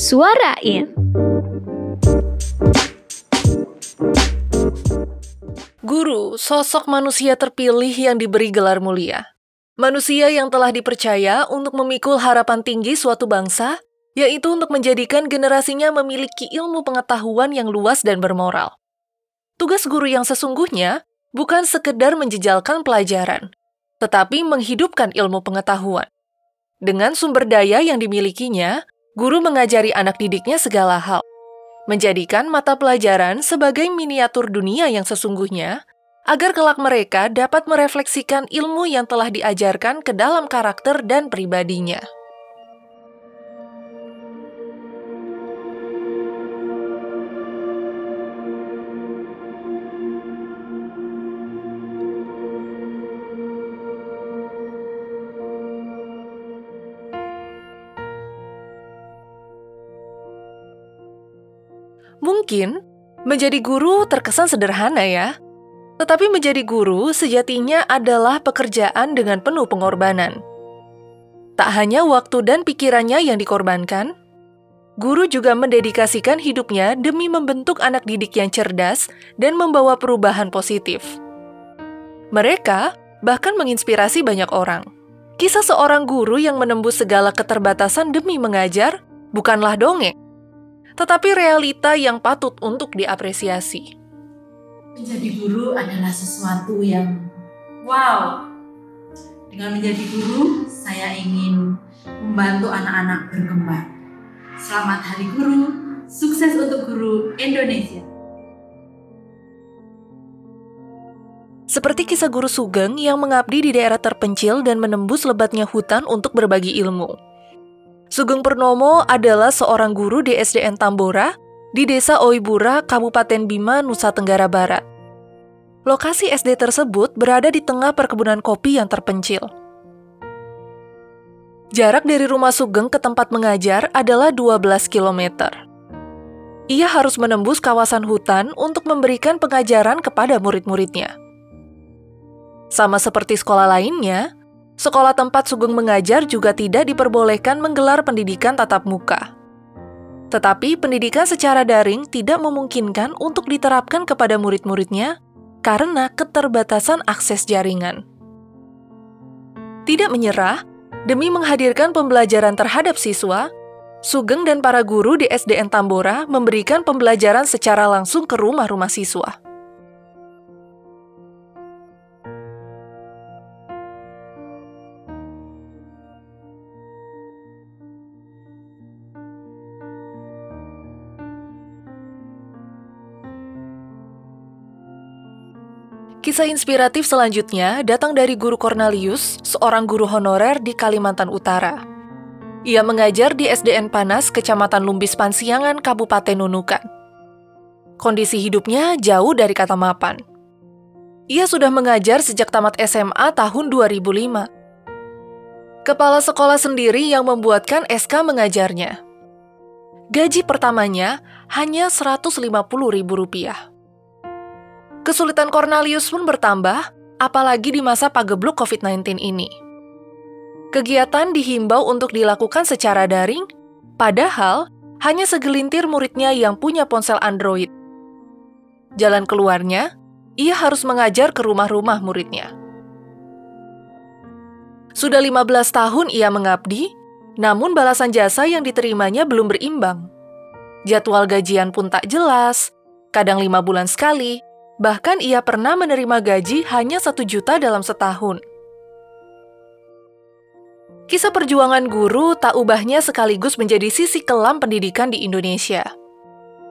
Suarain. Guru, sosok manusia terpilih yang diberi gelar mulia. Manusia yang telah dipercaya untuk memikul harapan tinggi suatu bangsa, yaitu untuk menjadikan generasinya memiliki ilmu pengetahuan yang luas dan bermoral. Tugas guru yang sesungguhnya bukan sekedar menjejalkan pelajaran, tetapi menghidupkan ilmu pengetahuan. Dengan sumber daya yang dimilikinya, guru mengajari anak didiknya segala hal, menjadikan mata pelajaran sebagai miniatur dunia yang sesungguhnya, agar kelak mereka dapat merefleksikan ilmu yang telah diajarkan ke dalam karakter dan pribadinya. Mungkin menjadi guru terkesan sederhana ya, tetapi menjadi guru sejatinya adalah pekerjaan dengan penuh pengorbanan. Tak hanya waktu dan pikirannya yang dikorbankan, guru juga mendedikasikan hidupnya demi membentuk anak didik yang cerdas dan membawa perubahan positif. Mereka bahkan menginspirasi banyak orang. Kisah seorang guru yang menembus segala keterbatasan demi mengajar bukanlah dongeng, tetapi realita yang patut untuk diapresiasi. Menjadi guru adalah sesuatu yang wow. Dengan menjadi guru, saya ingin membantu anak-anak berkembang. Selamat Hari Guru, sukses untuk guru Indonesia. Seperti kisah guru Sugeng yang mengabdi di daerah terpencil dan menembus lebatnya hutan untuk berbagi ilmu. Sugeng Purnomo adalah seorang guru di SDN Tambora di Desa Oibura, Kabupaten Bima, Nusa Tenggara Barat. Lokasi SD tersebut berada di tengah perkebunan kopi yang terpencil. Jarak dari rumah Sugeng ke tempat mengajar adalah 12 km. Ia harus menembus kawasan hutan untuk memberikan pengajaran kepada murid-muridnya. Sama seperti sekolah lainnya, sekolah tempat Sugeng mengajar juga tidak diperbolehkan menggelar pendidikan tatap muka. Tetapi pendidikan secara daring tidak memungkinkan untuk diterapkan kepada murid-muridnya karena keterbatasan akses jaringan. Tidak menyerah, demi menghadirkan pembelajaran terhadap siswa, Sugeng dan para guru di SDN Tambora memberikan pembelajaran secara langsung ke rumah-rumah siswa. Kisah inspiratif selanjutnya datang dari guru Cornelius, seorang guru honorer di Kalimantan Utara. Ia mengajar di SDN Panas, Kecamatan Lumbis Pansiangan, Kabupaten Nunukan. Kondisi hidupnya jauh dari kata mapan. Ia sudah mengajar sejak tamat SMA tahun 2005. Kepala sekolah sendiri yang membuatkan SK mengajarnya. Gaji pertamanya hanya Rp150.000. Kesulitan Cornelius pun bertambah, apalagi di masa pagebluk COVID-19 ini. Kegiatan dihimbau untuk dilakukan secara daring, padahal hanya segelintir muridnya yang punya ponsel Android. Jalan keluarnya, ia harus mengajar ke rumah-rumah muridnya. Sudah 15 tahun ia mengabdi, namun balasan jasa yang diterimanya belum berimbang. Jadwal gajian pun tak jelas, kadang lima bulan sekali, Bahkan ia pernah menerima gaji hanya satu juta dalam setahun. Kisah perjuangan guru tak ubahnya sekaligus menjadi sisi kelam pendidikan di Indonesia.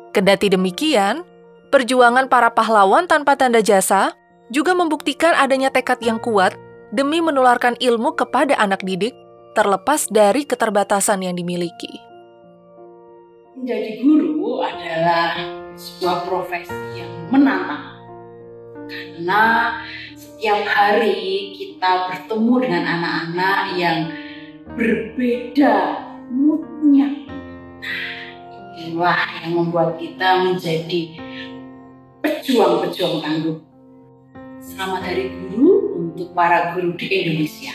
Kendati demikian, perjuangan para pahlawan tanpa tanda jasa juga membuktikan adanya tekad yang kuat demi menularkan ilmu kepada anak didik terlepas dari keterbatasan yang dimiliki. Menjadi guru adalah sebuah profesi yang menantang karena setiap hari kita bertemu dengan anak-anak yang berbeda moodnya. Nah, inilah yang membuat kita menjadi pejuang-pejuang tangguh. Selamat Hari Guru untuk para guru di Indonesia.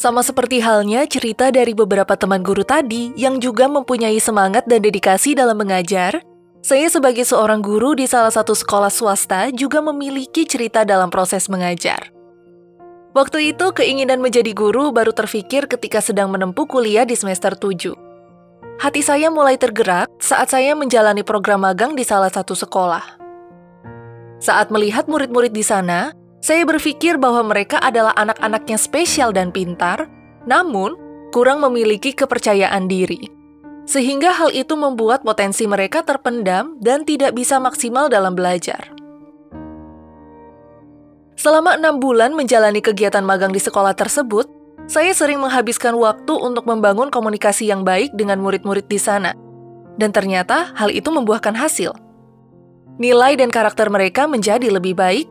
Sama seperti halnya cerita dari beberapa teman guru tadi yang juga mempunyai semangat dan dedikasi dalam mengajar, saya sebagai seorang guru di salah satu sekolah swasta juga memiliki cerita dalam proses mengajar. Waktu itu keinginan menjadi guru baru terfikir ketika sedang menempuh kuliah di semester 7. Hati saya mulai tergerak saat saya menjalani program magang di salah satu sekolah. Saat melihat murid-murid di sana, saya berpikir bahwa mereka adalah anak-anak yang spesial dan pintar, namun kurang memiliki kepercayaan diri. Sehingga hal itu membuat potensi mereka terpendam dan tidak bisa maksimal dalam belajar. Selama enam bulan menjalani kegiatan magang di sekolah tersebut, saya sering menghabiskan waktu untuk membangun komunikasi yang baik dengan murid-murid di sana. Dan ternyata hal itu membuahkan hasil. Nilai dan karakter mereka menjadi lebih baik,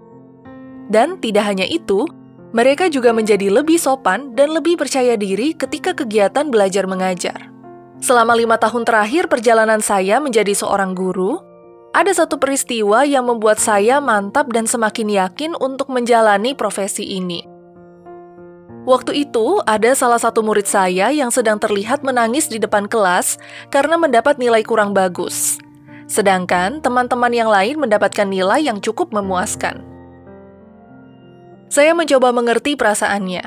dan tidak hanya itu, mereka juga menjadi lebih sopan dan lebih percaya diri ketika kegiatan belajar mengajar. Selama lima tahun terakhir perjalanan saya menjadi seorang guru, ada satu peristiwa yang membuat saya mantap dan semakin yakin untuk menjalani profesi ini. Waktu itu, ada salah satu murid saya yang sedang terlihat menangis di depan kelas karena mendapat nilai kurang bagus. Sedangkan teman-teman yang lain mendapatkan nilai yang cukup memuaskan. Saya mencoba mengerti perasaannya.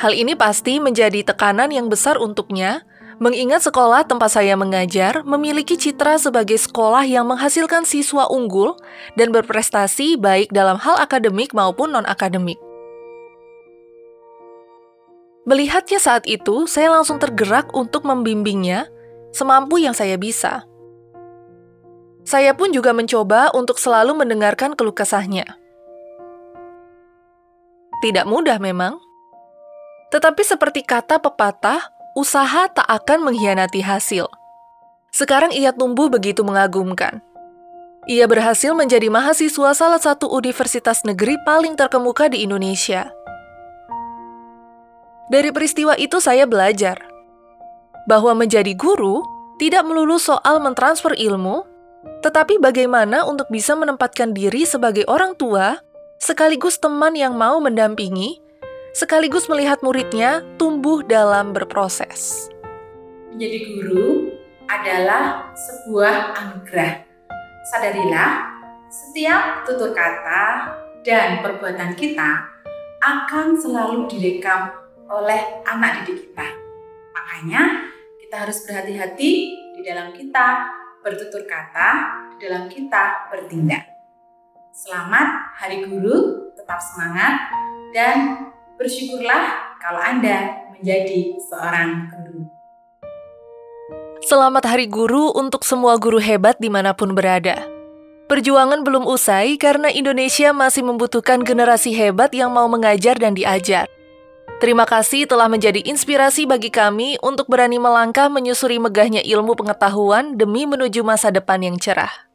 Hal ini pasti menjadi tekanan yang besar untuknya, mengingat sekolah tempat saya mengajar memiliki citra sebagai sekolah yang menghasilkan siswa unggul dan berprestasi baik dalam hal akademik maupun non-akademik. Melihatnya saat itu, saya langsung tergerak untuk membimbingnya semampu yang saya bisa. Saya pun juga mencoba untuk selalu mendengarkan keluh kesahnya. Tidak mudah memang. Tetapi seperti kata pepatah, usaha tak akan mengkhianati hasil. Sekarang ia tumbuh begitu mengagumkan. Ia berhasil menjadi mahasiswa salah satu universitas negeri paling terkemuka di Indonesia. Dari peristiwa itu saya belajar bahwa menjadi guru tidak melulu soal mentransfer ilmu, tetapi bagaimana untuk bisa menempatkan diri sebagai orang tua sekaligus teman yang mau mendampingi, sekaligus melihat muridnya tumbuh dalam berproses. Menjadi guru adalah sebuah anugerah. Sadarilah, setiap tutur kata dan perbuatan kita akan selalu direkam oleh anak didik kita. Makanya, kita harus berhati-hati di dalam kita bertutur kata, di dalam kita bertindak. Selamat Hari Guru, tetap semangat dan bersyukurlah kalau Anda menjadi seorang guru. Selamat Hari Guru untuk semua guru hebat di mana pun berada. Perjuangan belum usai karena Indonesia masih membutuhkan generasi hebat yang mau mengajar dan diajar. Terima kasih telah menjadi inspirasi bagi kami untuk berani melangkah menyusuri megahnya ilmu pengetahuan demi menuju masa depan yang cerah.